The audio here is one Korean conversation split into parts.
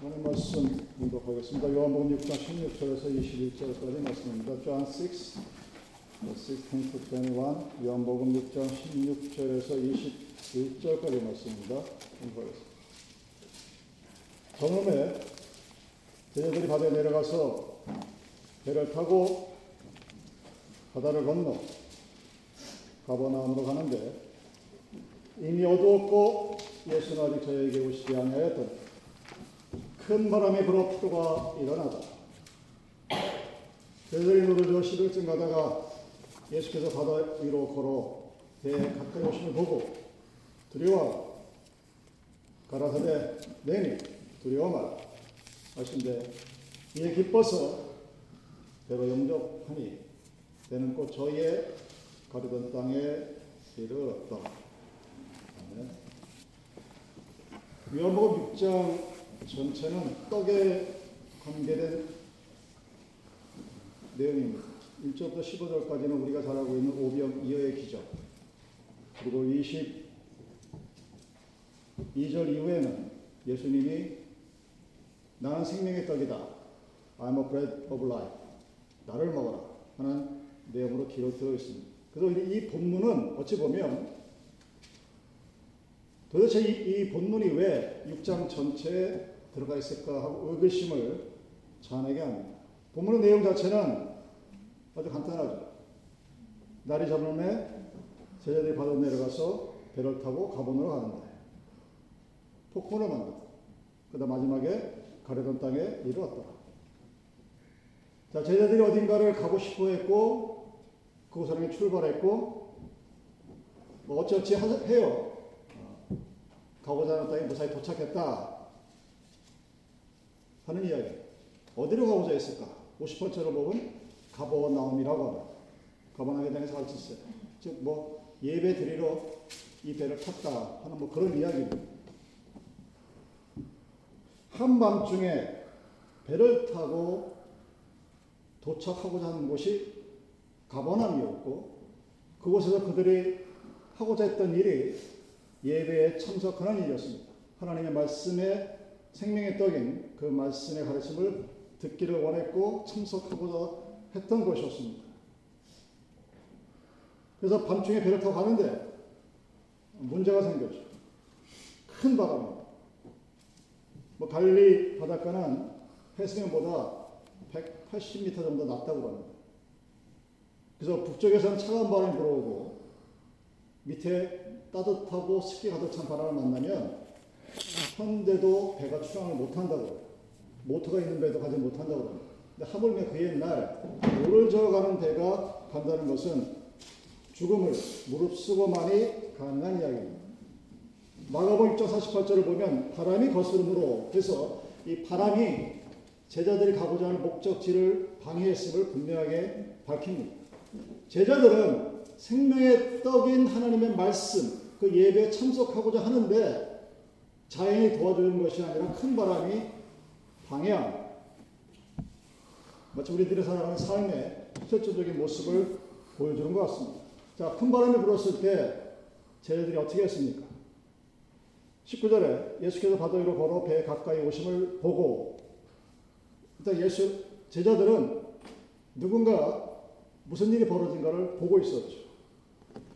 오늘 말씀 공독하겠습니다. 요한복음 6장 16절에서 21절까지 말씀입니다. John 6, 16 to 21, 요한복음 6장 16절에서 21절까지 말씀입니다. 공독하겠습니다. 저놈에 제자들이 바다에 내려가서 배를 타고 바다를 건너 가버나움으로 가는데 이미 어두웠고 예수는 아직 저에게 오시지 아니하였더니 큰 바람이 불어 파도가 일어나다. 제자들이 노르져 11쯤 가다가 예수께서 바다 위로 걸어 배에 가까이 오심을 보고 두려워 가라사대 내니 두려워 마라 하신데 이에 기뻐서 배로 영접하니 배는 곧 저희의 가르던 땅에 이르렀다. 아멘. 요한복음 6장 전체는 떡에 관계된 내용입니다. 1절부터 15절까지는 우리가 잘 알고 있는 오병 이어의 기적. 그리고 22절 이후에는 예수님이 나는 생명의 떡이다. I'm a bread of life. 나를 먹어라. 하는 내용으로 기록되어 있습니다. 그래서 이 본문은 어찌 보면 도대체 이, 이 본문이 왜 6장 전체에 들어가 있을까 하고 의구심을 자아내게 합니다. 본문의 내용 자체는 아주 간단하죠. 날이 저물매 제자들이 바다 내려가서 배를 타고 가본으로 가는 거예요. 폭군을 만들고 그다 마지막에 가려던 땅에 이르렀더라. 자 제자들이 어딘가를 가고 싶어 했고 그곳으로 출발했고 뭐 어찌어찌 해요. 가고자 하는 땅에 무사히 도착했다. 하는 이야기. 어디로 가고자 했을까? 50번째로 보면 가버나움이라고 합니다. 가버나움에 대해서 가르쳤어요. 즉, 뭐, 예배 드리러 이 배를 탔다 하는 뭐 그런 이야기입니다. 한밤중에 배를 타고 도착하고자 하는 곳이 가버나움이었고, 그곳에서 그들이 하고자 했던 일이 예배에 참석하는 일이었습니다. 하나님의 말씀에 생명의 떡인 그 말씀의 가르침을 듣기를 원했고 참석하고자 했던 것이었습니다. 그래서 밤중에 배를 타고 가는데 문제가 생겼죠. 큰 바람. 뭐 갈릴리 바닷가는 해수면보다 180m 정도 낮다고 합니다. 그래서 북쪽에서는 차가운 바람이 불어오고 밑에 따뜻하고 습기 가득 찬 바람을 만나면 현대도 배가 출항을 못한다고 모터가 있는 배도 가지 못한다고 합니다. 근데 하물며 그 옛날 물을 저어가는 배가 간다는 것은 죽음을 무릅쓰고만이 가능한 이야기입니다. 마가복 6장 48절을 보면 바람이 거스름으로 해서 이 바람이 제자들이 가고자 하는 목적지를 방해했음을 분명하게 밝힙니다. 제자들은 생명의 떡인 하나님의 말씀, 그 예배에 참석하고자 하는데 자연이 도와주는 것이 아니라 큰 바람이 방해함. 마치 우리들이 살아가는 삶의 실질적인 모습을 보여주는 것 같습니다. 자, 큰 바람이 불었을 때 제자들이 어떻게 했습니까? 19절에 예수께서 바다 위로 걸어 배 가까이 오심을 보고 일단 예수 제자들은 누군가 무슨 일이 벌어진가를 보고 있었죠.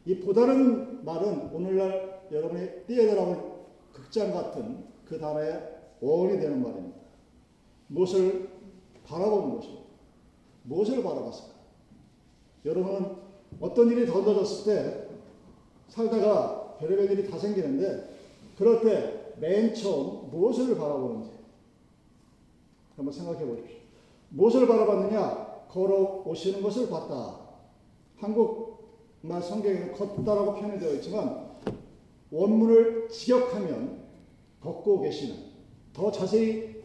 이 보다는 말은 오늘날 여러분이 뛰어들어가는 극장 같은 그 단어의 원이 되는 말입니다. 무엇을 바라보는 것입니다. 무엇을 바라봤을까? 여러분은 어떤 일이 던져졌을 때 살다가 별의별 일이 다 생기는데 그럴 때 맨 처음 무엇을 바라보는지 한번 생각해 보십시오. 무엇을 바라봤느냐? 걸어 오시는 것을 봤다. 한국말 성경에는 걷다라고 표현이 되어 있지만 원문을 직역하면 걷고 계시는 더 자세히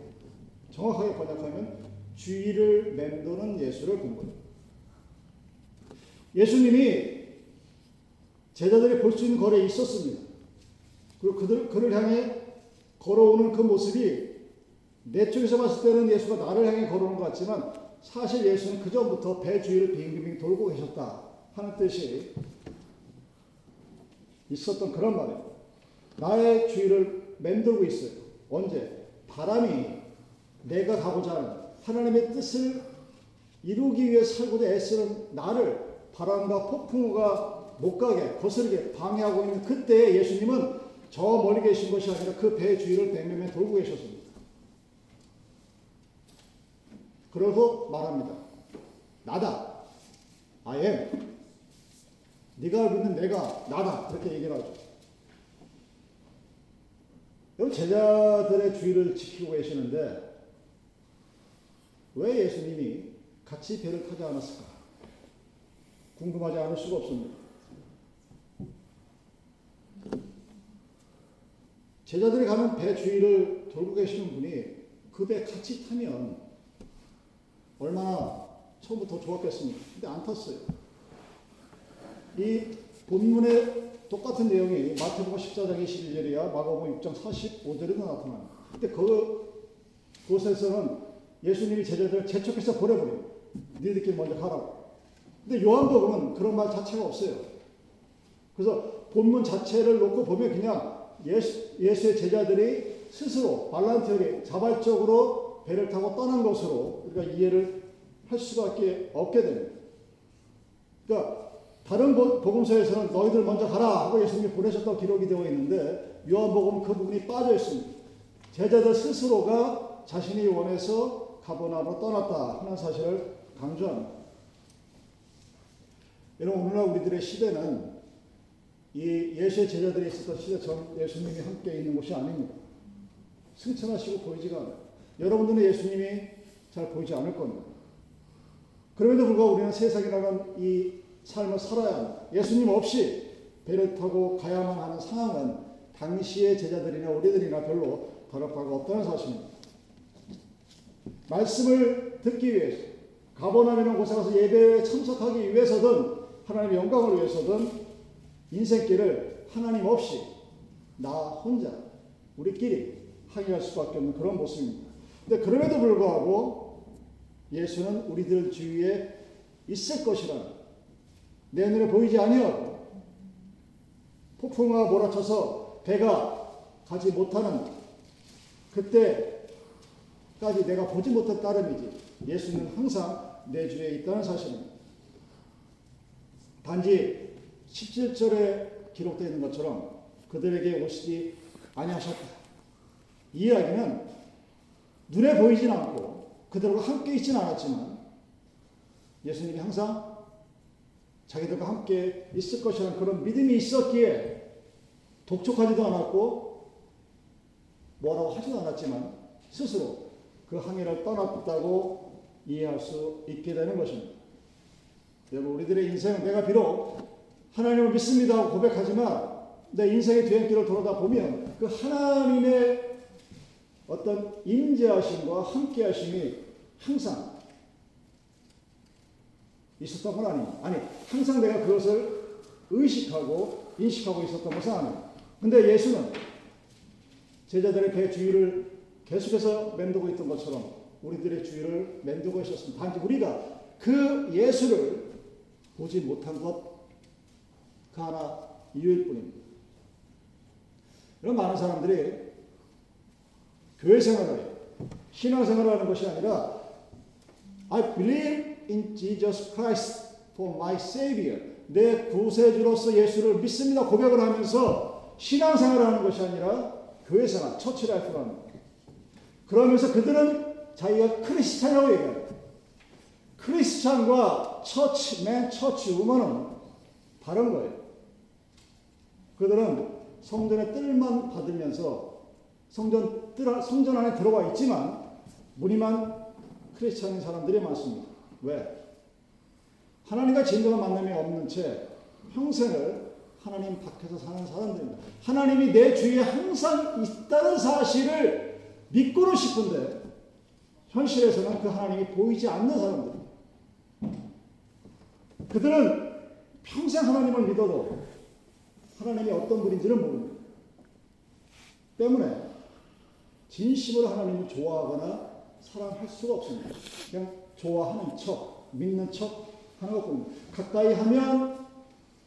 정확하게 번역하면 주의를 맴도는 예수를 본 거예요. 예수님이 제자들이 볼 수 있는 거리에 있었습니다. 그리고 그들, 그를 향해 걸어오는 그 모습이 내 쪽에서 봤을 때는 예수가 나를 향해 걸어오는 것 같지만 사실 예수는 그 전부터 배 주위를 빙빙 돌고 계셨다 하는 뜻이 있었던 그런 말이에요. 나의 주위를 맴돌고 있어요. 언제? 바람이 내가 가고자 하는 하나님의 뜻을 이루기 위해 살고자 애쓰는 나를 바람과 폭풍우가 못 가게 거스르게 방해하고 있는 그때 예수님은 저 멀리 계신 것이 아니라 그 배 주위를 뱅뱅뱅 돌고 계셨습니다. 그러고 말합니다. 나다. I am. 네가 믿는 내가 나다. 그렇게 얘기를 하죠. 여러분 제자들의 주의를 지키고 계시는데 왜 예수님이 같이 배를 타지 않았을까? 궁금하지 않을 수가 없습니다. 제자들이 가는 배 주위를 돌고 계시는 분이 그 배 같이 타면 얼마나 처음부터 좋았겠습니까? 근데 안 탔어요. 이 본문의 똑같은 내용이 마태복음 14장 21절이야 마가복음 6장 45절에도 나타납니다. 근데 그, 그곳에서는 예수님이 제자들을 재촉해서 보내버려요. 니들끼리 먼저 가라고. 근데 요한복음은 그런 말 자체가 없어요. 그래서 본문 자체를 놓고 보면 그냥 예수, 예수의 제자들이 스스로 발란티어리 자발적으로 배를 타고 떠난 것으로 우리가 이해를 할 수밖에 없게 됩니다. 그러니까 다른 복음서에서는 너희들 먼저 가라 하고 예수님이 보내셨다고 기록이 되어 있는데 요한복음은 그 부분이 빠져 있습니다. 제자들 스스로가 자신이 원해서 가버나움으로 떠났다 하는 사실을 강조합니다. 여러분 오늘날 우리들의 시대는 이 예수의 제자들이 있었던 시대처럼 예수님이 함께 있는 곳이 아닙니다. 승천하시고 보이지가 않아요. 여러분들은 예수님이 잘 보이지 않을 겁니다. 그럼에도 불구하고 우리는 세상이라는 이 삶을 살아야 합니다. 예수님 없이 배를 타고 가야만 하는 상황은 당시의 제자들이나 우리들이나 별로 다를 바가 없다는 사실입니다. 말씀을 듣기 위해서 가버나움이라는 곳에 가서 예배에 참석하기 위해서든 하나님의 영광을 위해서든 인생길을 하나님 없이 나 혼자 우리끼리 항해할 수밖에 없는 그런 모습입니다. 근데 그럼에도 불구하고 예수는 우리들 주위에 있을 것이라는 내 눈에 보이지 아니하고 폭풍우가 몰아쳐서 배가 가지 못하는 그때 까지 내가 보지 못한 따름이지 예수는 항상 내 주위에 있다는 사실입니다. 단지 17절에 기록되어 있는 것처럼 그들에게 오시지 아니하셨다. 이 이야기는 눈에 보이진 않고 그들과 함께 있지는 않았지만 예수님이 항상 자기들과 함께 있을 것이라는 그런 믿음이 있었기에 독촉하지도 않았고 뭐라고 하지도 않았지만 스스로 그 항해를 떠났다고 이해할 수 있게 되는 것입니다. 여러분 우리들의 인생은 내가 비록 하나님을 믿습니다 고백하지만 내 인생의 뒤행길을 돌아다 보면 그 하나님의 어떤 임재하심과 함께하심이 항상 있었던 건 아닙니다. 아니, 항상 내가 그것을 의식하고 인식하고 있었던 것은 아닙니다. 근데 예수는 제자들의 배 주위를 계속해서 맴두고 있던 것처럼 우리들의 주위를 맴두고 있었습니다. 단지 우리가 그 예수를 보지 못한 것 그 하나 이유일 뿐입니다. 이런 많은 사람들이 교회 생활을 신앙 생활을 하는 것이 아니라 I believe in Jesus Christ for my Savior. 내 구세주로서 예수를 믿습니다. 고백을 하면서 신앙생활을 하는 것이 아니라 교회생활, 거예요. 그러면서 그들은 자기가 크리스찬이라고 얘기해요. 크리스찬과 churchman, church woman은 다른 거예요. 그들은 성전의 뜰만 받으면서 성전 뜰, 성전 안에 들어와 있지만 무늬만 크리스찬인 사람들이 많습니다. 왜? 하나님과 진정한 만남이 없는 채 평생을 하나님 밖에서 사는 사람들입니다. 하나님이 내 주위에 항상 있다는 사실을 믿고는 싶은데 현실에서는 그 하나님이 보이지 않는 사람들. 그들은 평생 하나님을 믿어도 하나님이 어떤 분인지를 모릅니다. 때문에 진심으로 하나님을 좋아하거나 사랑할 수가 없습니다. 그냥 좋아하는 척, 믿는 척 하는 것뿐입니다. 가까이 하면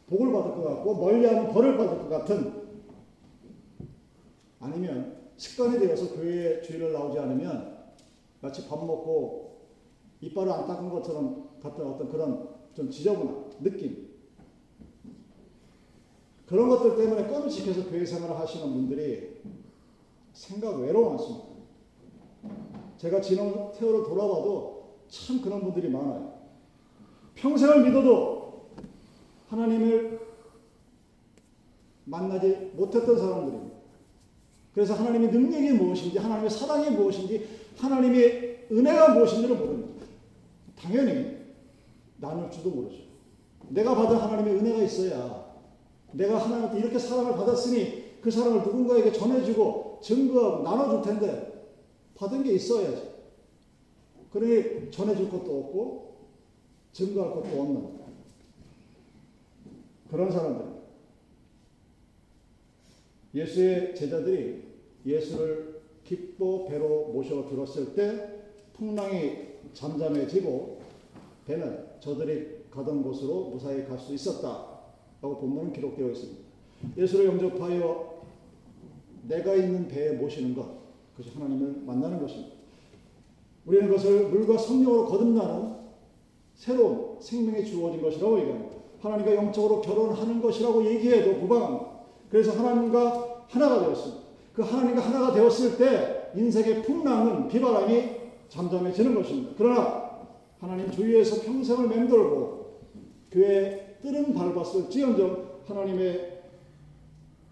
복을 받을 것 같고 멀리 하면 벌을 받을 것 같은 아니면 습관이 되어서 교회에 주일을 나오지 않으면 마치 밥 먹고 이빨을 안 닦은 것처럼 같은 어떤 그런 좀 지저분한 느낌. 그런 것들 때문에 껌찍해서 교회 생활을 하시는 분들이 생각 외로 많습니다. 제가 지난 세월을 돌아봐도 참 그런 분들이 많아요. 평생을 믿어도 하나님을 만나지 못했던 사람들입니다. 그래서 하나님의 능력이 무엇인지, 하나님의 사랑이 무엇인지, 하나님의 은혜가 무엇인지를 모릅니다. 당연히 나눌 줄도 모르죠. 내가 받은 하나님의 은혜가 있어야 내가 하나님한테 이렇게 사랑을 받았으니 그 사랑을 누군가에게 전해주고 증거하고 나눠줄 텐데 받은 게 있어야지. 그러니 전해줄 것도 없고 증거할 것도 없는 그런 사람들. 예수의 제자들이 예수를 기뻐 배로 모셔 들었을 때 풍랑이 잠잠해지고 배는 저들이 가던 곳으로 무사히 갈 수 있었다. 라고 본문은 기록되어 있습니다. 예수를 영접하여 내가 있는 배에 모시는 것, 그것이 하나님을 만나는 것입니다. 우리는 그것을 물과 성령으로 거듭나는 새로운 생명이 주어진 것이라고 얘기합니다. 하나님과 영적으로 결혼하는 것이라고 얘기해도 무방합니다. 그래서 하나님과 하나가 되었습니다. 그 하나님과 하나가 되었을 때 인생의 풍랑은 비바람이 잠잠해지는 것입니다. 그러나 하나님 주위에서 평생을 맴돌고 교회 뜰은 밟았을 지언정 하나님의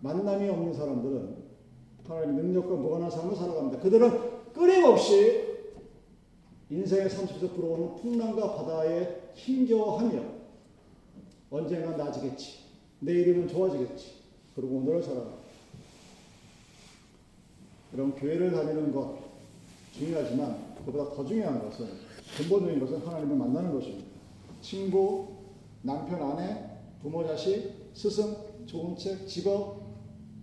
만남이 없는 사람들은 하나님의 능력과 무관한 삶을 살아갑니다. 그들은 끊임없이 인생의 삶 속에서 불어오는 풍랑과 바다에 힘겨워하며 언젠가 나아지겠지. 내일이면 좋아지겠지. 그리고 오늘을 살아갑니다. 여러분 교회를 다니는 것 중요하지만 그보다 더 중요한 것은 근본적인 것은 하나님을 만나는 것입니다. 친구, 남편, 아내, 부모, 자식, 스승, 좋은 책, 직업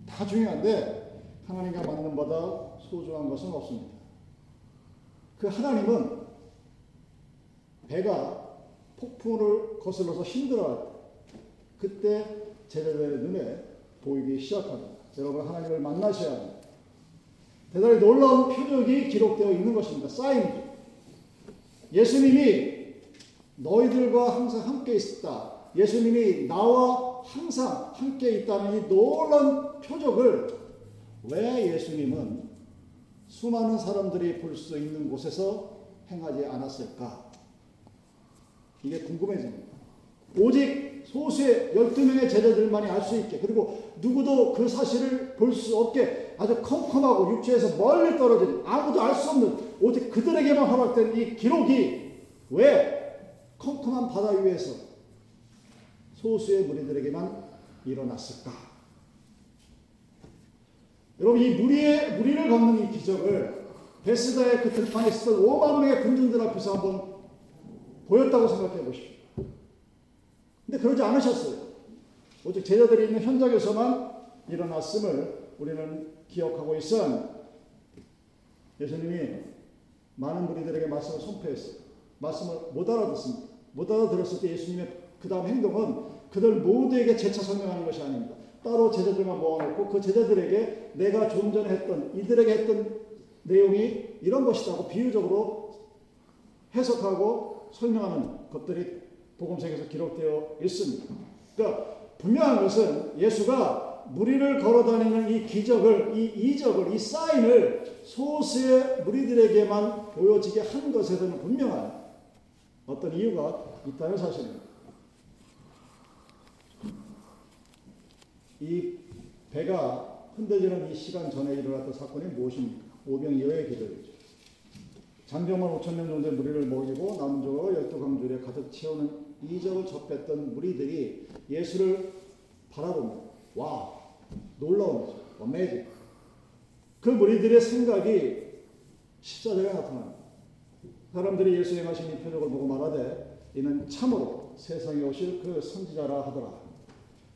다 중요한데 하나님과 만난 보다 소중한 것은 없습니다. 그 하나님은 배가 폭풍을 거슬러서 힘들어할 때 그때 제자들의 눈에 보이기 시작합니다. 여러분 하나님을 만나셔야 합니다. 대단히 놀라운 표적이 기록되어 있는 것입니다. 사인이죠. 예수님이 너희들과 항상 함께 있다. 예수님이 나와 항상 함께 있다는 이 놀라운 표적을 왜 예수님은 수많은 사람들이 볼 수 있는 곳에서 행하지 않았을까? 이게 궁금해집니다. 오직 소수의 12명의 제자들만이 알 수 있게 그리고 누구도 그 사실을 볼 수 없게 아주 컴컴하고 육지에서 멀리 떨어진 아무도 알 수 없는 오직 그들에게만 허락된 이 기록이 왜 컴컴한 바다 위에서 소수의 무리들에게만 일어났을까? 여러분 이 무리의 무리를 걷는 이 기적을 베스다의 그 들판에 있었던 5만 명의 군중들 앞에서 한번 보였다고 생각해 보십시오. 근데 그러지 않으셨어요. 오직 제자들이 있는 현장에서만 일어났음을 우리는 기억하고 있어 예수님이 많은 무리들에게 말씀을 선포했어요. 말씀을 못 알아듣습니다. 못 알아들었을 때 예수님의 그 다음 행동은 그들 모두에게 재차 설명하는 것이 아닙니다. 따로 제자들만 모아놓고 그 제자들에게 내가 좀 전에 했던 이들에게 했던 내용이 이런 것이라고 비유적으로 해석하고 설명하는 것들이 복음책에서 기록되어 있습니다. 그러니까 분명한 것은 예수가 무리를 걸어다니는 이 기적을, 이 이적을, 이 사인을 소수의 무리들에게만 보여지게 한 것에서는 분명한 어떤 이유가 있다는 사실입니다. 이 배가 흔들리는 이 시간 전에 일어났던 사건이 무엇입니까? 오병이어의 기적이죠. 장병만 5천 명 정도의 무리를 남은 족과 열두 강줄에 가득 채우는 이적을 접했던 무리들이 예수를 바라봅니다. 와, 놀라운 거죠. 어메이징. 그 무리들의 생각이 십자가에 나타납니다. 사람들이 예수의 하신 이 표적을 보고 말하되 이는 참으로 세상에 오실 그 선지자라 하더라.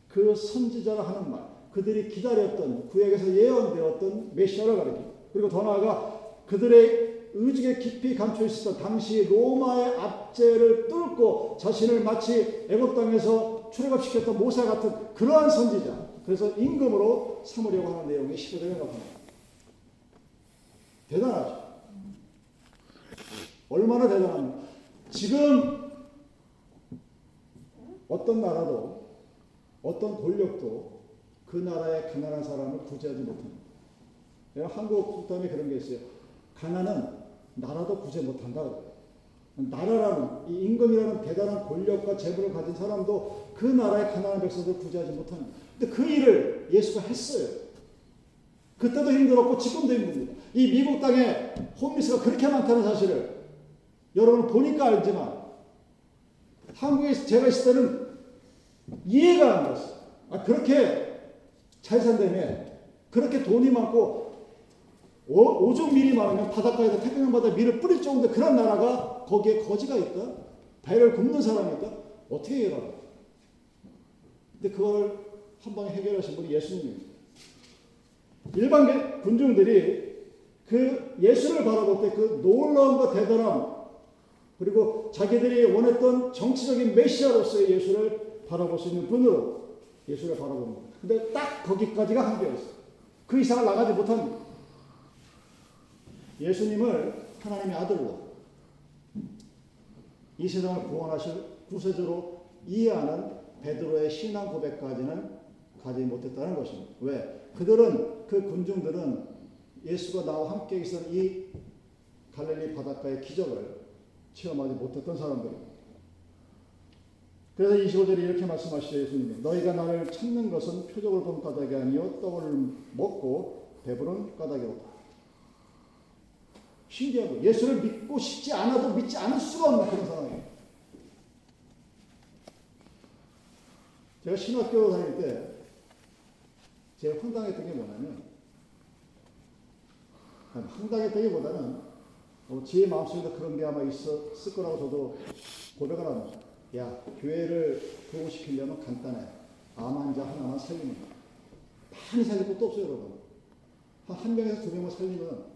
그 선지자라 하는 말, 그들이 기다렸던 구약에서 예언되었던 메시아를 가리킵니다. 그리고 더 나아가 그들의 의직에 깊이 감춰 있었던 당시 로마의 압제를 뚫고 자신을 마치 애굽 땅에서 출애굽시켰던 모세 같은 그러한 선지자. 그래서 임금으로 삼으려고 하는 내용이 15절에 나옵니다. 대단하죠. 얼마나 대단합니까? 지금 어떤 나라도 어떤 권력도 그 나라의 가난한 사람을 구제하지 못합니다. 한국 속담에 그런 게 있어요. 가난은 나라도 구제 못한다. 나라라는 이 임금이라는 대단한 권력과 재물을 가진 사람도 그 나라의 가난한 백성들을 구제하지 못합니다. 근데 그 일을 예수가 했어요. 그때도 힘들었고 지금도 힘듭니다. 이 미국 땅에 홈리스가 그렇게 많다는 사실을 여러분 보니까 알지만 한국에 제가 있을 때는 이해가 안 갔어요. 아, 그렇게 잘 산다며 그렇게 돈이 많고 오, 종 밀이 많으면 바닷가에다 태평양 바다 밀을 뿌릴 정도인데 그런 나라가 거기에 거지가 있다? 배를 굽는 사람이 있다? 어떻게 해결하나? 근데 그걸 한 방에 해결하신 분이 예수님입니다. 일반 군중들이 그 예수를 바라볼 때 그 놀라움과 대단함 그리고 자기들이 원했던 정치적인 메시아로서의 예수를 바라볼 수 있는 분으로 예수를 바라보는 겁니다. 근데 딱 거기까지가 한계였어요. 그 이상을 나가지 못합니다. 예수님을 하나님의 아들로 이 세상을 구원하실 구세주로 이해하는 베드로의 신앙 고백까지는 가지 못했다는 것입니다. 왜? 그들은 그 군중들은 예수가 나와 함께 있었던 이 갈릴리 바닷가의 기적을 체험하지 못했던 사람들입니다. 그래서 25절에 이렇게 말씀하시죠 예수님이 너희가 나를 찾는 것은 표적을 본 까닭이 아니요 떡을 먹고 배부른 까닭이로다. 신기하고 예수를 믿고 싶지 않아도 믿지 않을 수가 없는 그런 상황이에요. 제가 신학교 다닐 때 제가 황당했던 게 뭐냐면 황당했다기보다는 어, 제 마음속에도 그런 게 아마 있었을 거라고 저도 고백을 합니다. 야 교회를 부흥시키려면 간단해. 암 환자 하나만 살리면 많이 살릴 것도 없어요 여러분. 한, 한 명에서 두 명만 살리면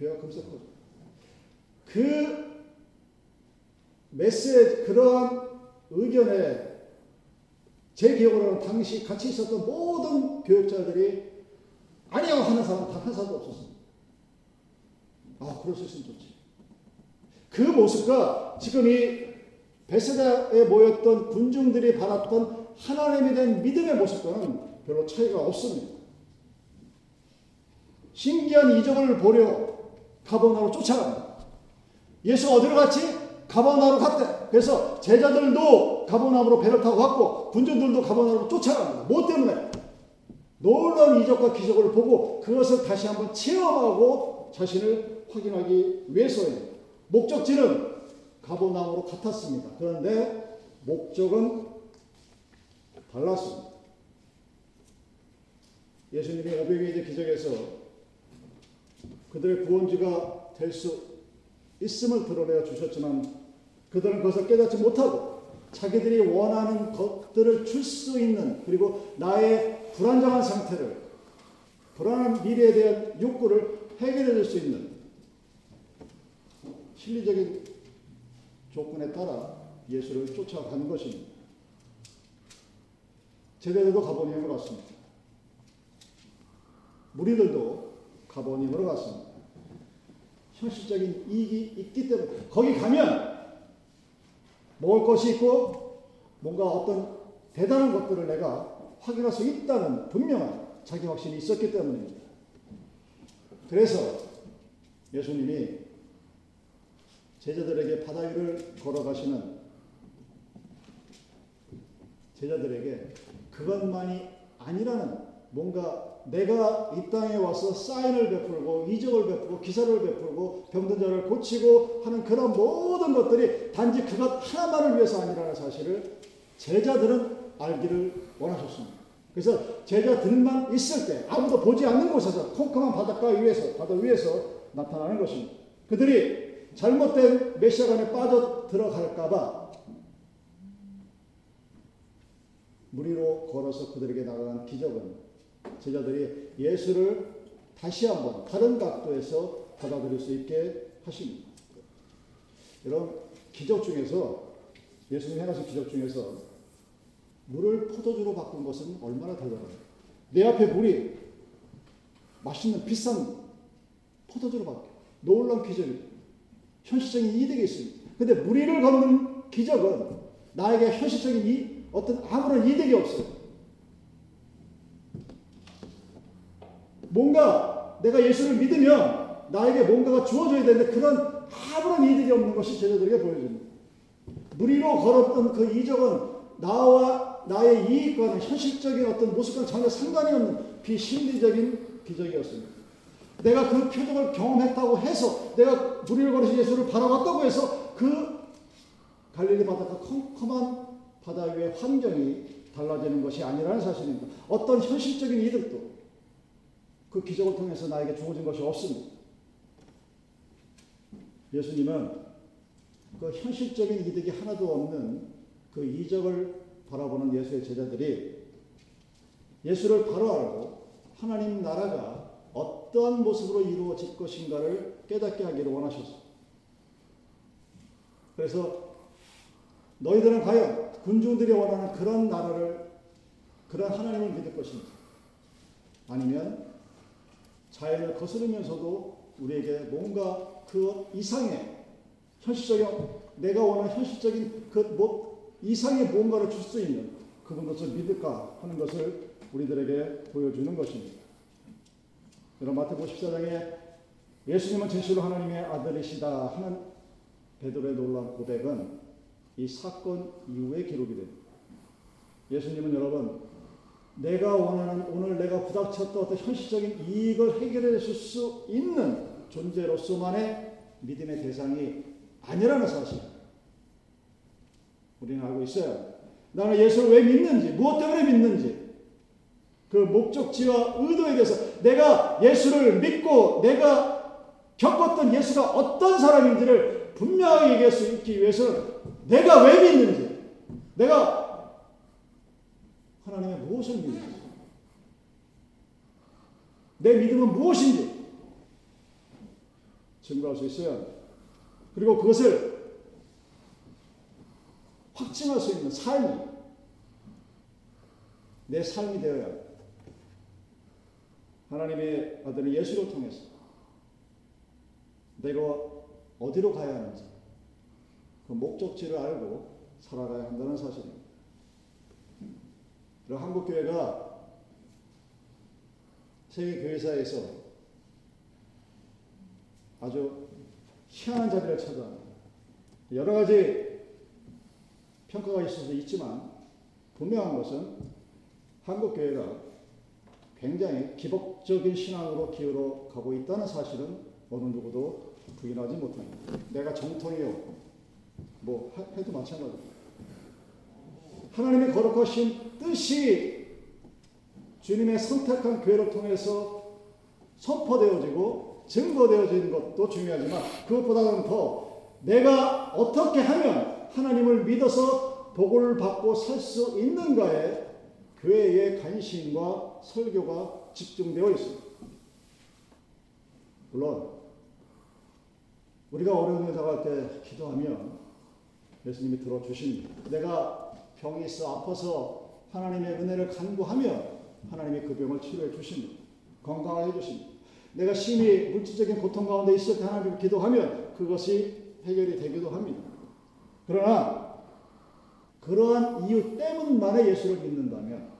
교회가 금세 커져. 그 메시지 그러한 의견에 제 기억으로는 당시 같이 있었던 모든 교육자들이 아니야 하는 사람 단 한 사람도 없었습니다. 아, 그럴 수 있으면 좋지. 그 모습과 지금 이 베세다에 모였던 군중들이 바랐던 하나님에 대한 믿음의 모습과는 별로 차이가 없습니다. 신기한 이적을 보려 가버나로 쫓아갑니다. 예수 어디로 갔지? 가버나로 갔대. 그래서 제자들도 가버나로 배를 타고 갔고 군중들도 가버나로 쫓아갑니다. 뭐 때문에? 놀라운 이적과 기적을 보고 그것을 다시 한번 체험하고 자신을 확인하기 위해서입니다. 목적지는 가버나움으로 같았습니다. 그런데 목적은 달랐습니다. 예수님이 500의 기적에서 그들의 구원주가 될 수 있음을 드러내어 주셨지만 그들은 그것을 깨닫지 못하고 자기들이 원하는 것들을 줄 수 있는 그리고 나의 불안정한 상태를 불안한 미래에 대한 욕구를 해결해 줄 수 있는 실리적인 조건에 따라 예수를 쫓아가는 것입니다. 제자들도 가보니움으로 갔습니다. 무리들도 가보니움으로 갔습니다. 현실적인 이익이 있기 때문에 거기 가면 먹을 것이 있고 뭔가 어떤 대단한 것들을 내가 확인할 수 있다는 분명한 자기 확신이 있었기 때문입니다. 그래서 예수님이 제자들에게 바다 위를 걸어가시는 제자들에게 그것만이 아니라는 뭔가 내가 이 땅에 와서 사인을 베풀고 이적을 베풀고 기사를 베풀고 병든 자를 고치고 하는 그런 모든 것들이 단지 그것 하나만을 위해서 아니라는 사실을 제자들은 알기를 원하셨습니다. 그래서 제자들만 있을 때 아무도 보지 않는 곳에서 콩콩한 바닷가 위에서 바다 위에서 나타나는 것입니다. 그들이 잘못된 메시아간에 빠져 들어갈까봐 무리로 걸어서 그들에게 나가는 기적은 제자들이 예수를 다시 한번 다른 각도에서 받아들일 수 있게 하십니다. 이런 기적 중에서 예수님 행하신 기적 중에서 물을 포도주로 바꾼 것은 얼마나 대단합니까? 내 앞에 물이 맛있는 비싼 포도주로 바뀌어. 놀라운 기적입니다. 현실적인 이득이 있습니다. 근데 무리를 걷는 기적은 나에게 현실적인 이, 어떤 아무런 이득이 없어요. 뭔가 내가 예수를 믿으면 나에게 뭔가가 주어져야 되는데 그런 아무런 이득이 없는 것이 제자들에게 보여집니다. 무리로 걸었던 그 이적은 나와 나의 이익과는 현실적인 어떤 모습과 전혀 상관이 없는 비심리적인 기적이었습니다. 내가 그 표적을 경험했다고 해서 내가 무리를 걸으신 예수를 바라봤다고 해서 그 갈릴리 바다가 컴컴한 바다 위의 환경이 달라지는 것이 아니라는 사실입니다. 어떤 현실적인 이득도 그 기적을 통해서 나에게 주어진 것이 없습니다. 예수님은 그 현실적인 이득이 하나도 없는 그 이적을 바라보는 예수의 제자들이 예수를 바로 알고 하나님 나라가 어떠한 모습으로 이루어질 것인가를 깨닫게 하기를 원하셨습니다. 그래서 너희들은 과연 군중들이 원하는 그런 나라를 그런 하나님을 믿을 것인지 아니면 자연을 거스르면서도 우리에게 뭔가 그 이상의 현실적인 내가 원하는 현실적인 그 뭐 이상의 뭔가를 줄 수 있는 그분것을 믿을까 하는 것을 우리들에게 보여주는 것입니다. 여러분 마태복음 14장에 예수님은 진실로 하나님의 아들이시다 하는 베드로의 놀라운 고백은 이 사건 이후에 기록이 됩니다. 예수님은 여러분 내가 원하는 오늘 내가 부닥쳤던 어떤 현실적인 이익을 해결해 줄 수 있는 존재로서만의 믿음의 대상이 아니라는 사실. 우리는 알고 있어요. 나는 예수를 왜 믿는지, 무엇 때문에 믿는지, 그 목적지와 의도에 대해서 내가 예수를 믿고 내가 겪었던 예수가 어떤 사람인지를 분명하게 얘기할 수 있기 위해서는 내가 왜 믿는지, 내가 하나님의 무엇을 믿는지, 내 믿음은 무엇인지 증거할 수 있어요. 그리고 그것을 확증할 수 있는 삶이 내 삶이 되어야 하나님의 아들 예수를 통해서 내가 어디로 가야 하는지 그 목적지를 알고 살아가야 한다는 사실입니다. 그리고 한국 교회가 세계 교회사에서 아주 희한한 자리를 차지합니다. 여러 가지 평가가 있을 수 있지만 분명한 것은 한국 교회가 굉장히 기복적인 신앙으로 기울어 가고 있다는 사실은 어느 누구도 부인하지 못합니다. 내가 정통이요. 뭐 해도 마찬가지입니다. 하나님의 거룩하신 뜻이 주님의 선택한 교회를 통해서 선포되어지고 증거되어지는 것도 중요하지만 그것보다는 더 내가 어떻게 하면 하나님을 믿어서 복을 받고 살 수 있는가에 교회의 관심과 설교가 집중되어 있습니다. 물론 우리가 어려운 일 당할 때 기도하면 예수님이 들어주십니다. 내가 병이 있어 아파서 하나님의 은혜를 간구하면 하나님이 그 병을 치료해 주십니다. 건강하게 해주십니다. 내가 심히 물질적인 고통 가운데 있을 때 하나님을 기도하면 그것이 해결이 되기도 합니다. 그러나 그러한 이유 때문만에 예수를 믿는다면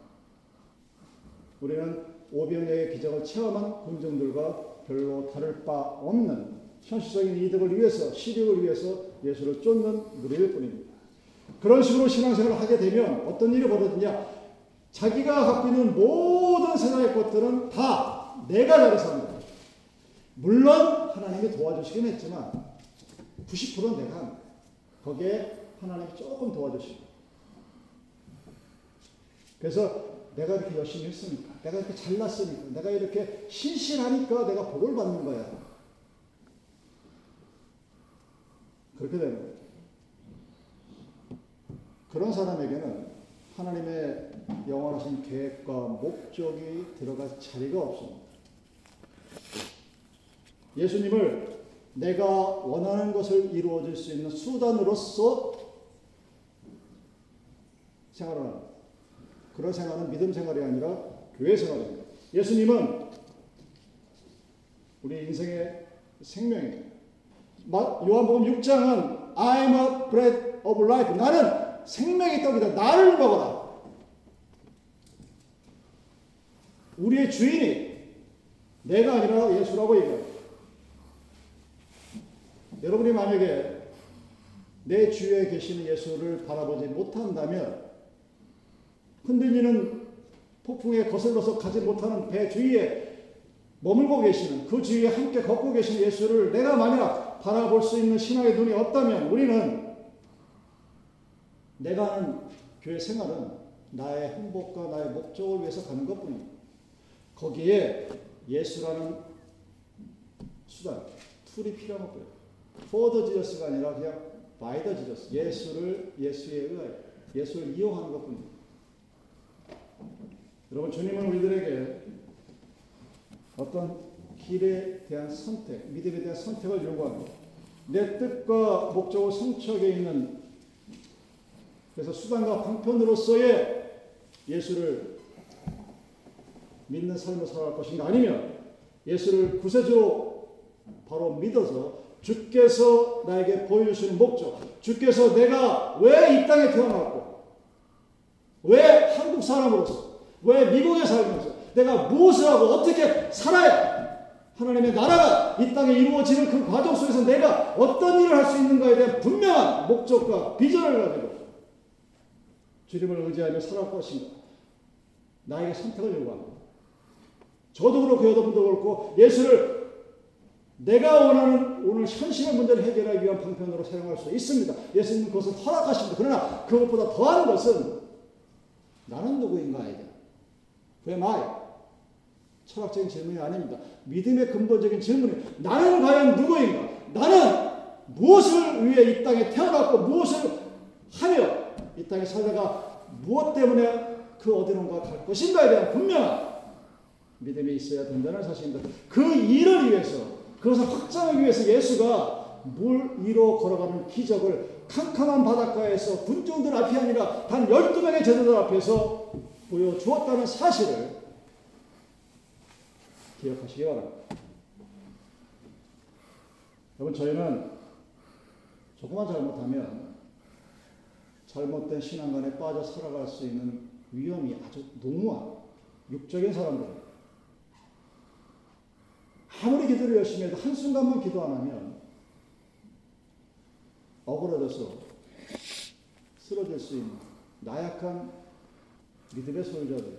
우리는 오병이의 기적을 체험한 군중들과 별로 다를 바 없는 현실적인 이득을 위해서 시력을 위해서 예수를 쫓는 무리일 뿐입니다. 그런 식으로 신앙생활을 하게 되면 어떤 일이 벌어지냐? 자기가 갖고 있는 모든 세상의 것들은 다 내가 잘해서 합니다. 물론 하나님이 도와주시긴 했지만 90%는 내가 합니다. 거기에 하나님이 조금 도와주시고. 그래서 내가 이렇게 열심히 했으니까, 내가 이렇게 잘났으니까, 내가 이렇게 신실하니까 내가 복을 받는 거야. 그렇게 되는 거예요. 그런 사람에게는 하나님의 영원하신 계획과 목적이 들어갈 자리가 없습니다. 예수님을 내가 원하는 것을 이루어질 수 있는 수단으로서 합니다. 그런 생활은 믿음 생활이 아니라 교회 생활입니다. 예수님은 우리 인생의 생명입니다. 요한복음 6장은 I'm a bread of life. 나는 생명의 떡이다. 나를 먹어라. 우리의 주인이 내가 아니라 예수라고 얘기합니다. 여러분이 만약에 내 주위에 계시는 예수를 바라보지 못한다면 흔들리는 폭풍에 거슬러서 가지 못하는 배 주위에 머물고 계시는 그 주위에 함께 걷고 계신 예수를 내가 만약 바라볼 수 있는 신앙의 눈이 없다면 우리는 내가 하는 교회 생활은 나의 행복과 나의 목적을 위해서 가는 것뿐입니다. 거기에 예수라는 수단, 툴이 필요한 for the Jesus가 아니라 그냥 the Jesus, 예수를 예수에 의하여 예수를 이용하는 것뿐입니다. 여러분 주님은 우리들에게 어떤 길에 대한 선택, 믿음에 대한 선택을 요구합니다. 내 뜻과 목적을 성취하게 있는 그래서 수단과 방편으로서의 예수를 믿는 삶을 살아갈 것인가? 아니면 예수를 구세주로 바로 믿어서 주께서 나에게 보여주시는 목적, 주께서 내가 왜 이 땅에 태어났고, 왜 한국 사람으로서, 왜 미국에 살면서, 내가 무엇을 하고 어떻게 살아야 하나님의 나라가 이 땅에 이루어지는 그 과정 속에서 내가 어떤 일을 할 수 있는가에 대한 분명한 목적과 비전을 가지고 주님을 의지하며 살아갈 것인가. 나에게 선택을 요구합니다. 저도 그렇고 여러분도 그렇고 예수를 내가 원하는 오늘 현실의 문제를 해결하기 위한 방편으로 사용할 수 있습니다. 예수님은 그것을 허락하십니다. 그러나 그것보다 더한 것은 나는 누구인가에 대한 Who? 철학적인 질문이 아닙니다. 믿음의 근본적인 질문이 나는 과연 누구인가? 나는 무엇을 위해 이 땅에 태어났고 무엇을 하며 이 땅에 살다가 무엇 때문에 그 어디론가 갈 것인가에 대한 분명한 믿음이 있어야 된다는 사실입니다. 그 일을 위해서 그것을 확장하기 위해서 예수가 물 위로 걸어가는 기적을 캄캄한 바닷가에서 군중들 앞이 아니라 단 12명의 제자들 앞에서 보여주었다는 사실을 기억하시기 바랍니다. 여러분, 저희는 조금만 잘못하면 잘못된 신앙관에 빠져 살아갈 수 있는 위험이 아주 농후한 육적인 사람들 아무리 기도를 열심히 해도 한순간만 기도 안 하면 억울해져서 쓰러질 수 있는 나약한 믿음의 소유자들.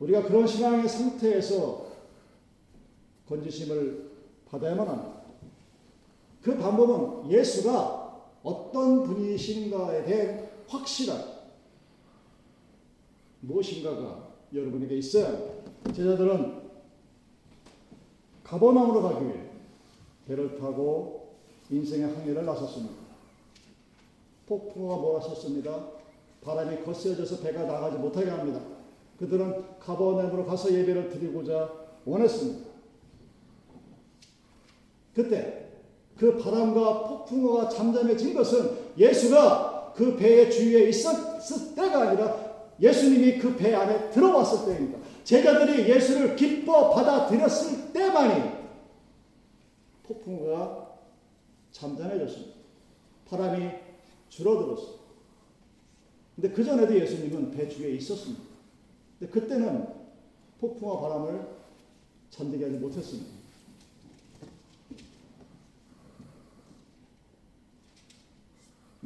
우리가 그런 신앙의 상태에서 건지심을 받아야만 합니다. 그 방법은 예수가 어떤 분이신가에 대한 확실한 무엇인가가 여러분에게 있어요. 제자들은 가버나움으로 가기 위해 배를 타고 인생의 항해를 나섰습니다. 폭풍우가 몰아쳤습니다. 바람이 거세져서 배가 나가지 못하게 합니다. 그들은 가버나움으로 가서 예배를 드리고자 원했습니다. 그때 그 바람과 폭풍우가 잠잠해진 것은 예수가 그 배의 주위에 있었을 때가 아니라 예수님이 그 배 안에 들어왔을 때입니다. 제자들이 예수를 기뻐 받아들였을 때만이 폭풍우가 잠잠해졌습니다. 바람이 줄어들었습니다. 근데 그 전에도 예수님은 배 주위에 있었습니다. 근데 그때는 폭풍과 바람을 잠들게 하지 못했습니다.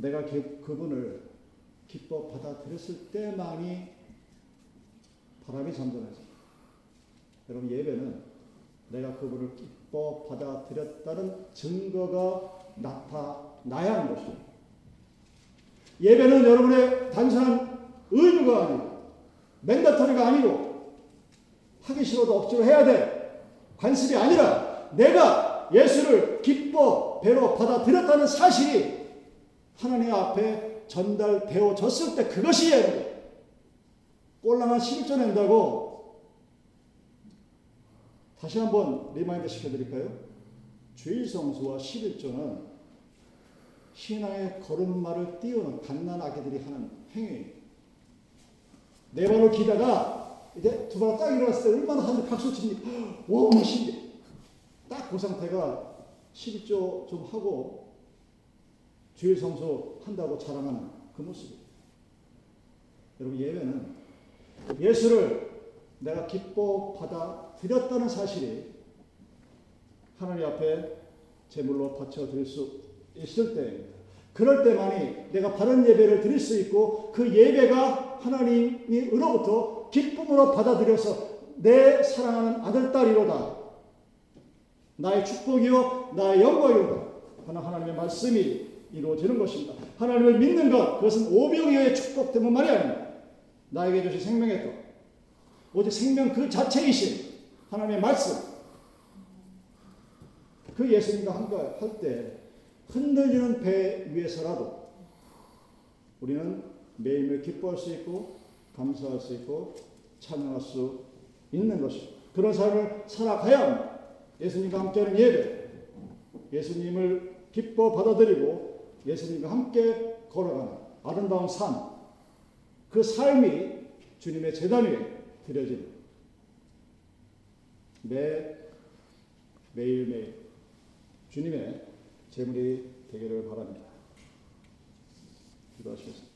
내가 그분을 기뻐 받아들였을 때만이 바람이 잠잠해서 여러분 예배는 내가 그분을 기뻐 받아들였다는 증거가 나타나야 하는 것입니다. 예배는 여러분의 단순한 의무가 아니고 맨다터리가 아니고 하기 싫어도 억지로 해야 될 관습이 아니라 내가 예수를 기뻐 배로 받아들였다는 사실이 하나님 앞에 전달되어졌을 때 그것이 예배입니다. 꼴랑한 11조 낸다고 다시 한번 remind 시켜드릴까요? 주일성수와 11조는 신앙의 걸음마를 띄우는 갓난아기들이 하는 행위예요. 네 번을 기다가 이제 두번딱 일어났을 때 얼마나 하늘 박수 칩니까? 와, 신기. 딱그 상태가 11조 좀 하고 주일 성수 한다고 자랑하는 그 모습이에요. 여러분 예배는 예수를 내가 기뻐 받아 드렸다는 사실이 하나님 앞에 제물로 바쳐 드릴 수 있을 때입니다. 그럴 때만이 내가 바른 예배를 드릴 수 있고 그 예배가 하나님으로부터 기쁨으로 받아들여서 내 사랑하는 아들 딸이로다. 나의 축복이요 나의 영광이로다. 하나 하나님의 말씀이 이루어지는 것입니다. 하나님을 믿는 것 그것은 오병이어의 축복 때문만이 아닙니다. 나에게 주신 생명의 떡 오직 생명 그 자체이신 하나님의 말씀 그 예수님과 함께 할때 흔들리는 배 위에서라도 우리는 매일매일 기뻐할 수 있고 감사할 수 있고 찬양할 수 있는 것입니다. 그런 삶을 살아가야 합니다. 예수님과 함께하는 예배, 예수님을 기뻐 받아들이고 예수님과 함께 걸어가는 아름다운 삶, 그 삶이 주님의 재단 위에 드려진 매 매일매일 주님의 재물이 되기를 바랍니다. 기도하시겠습니다.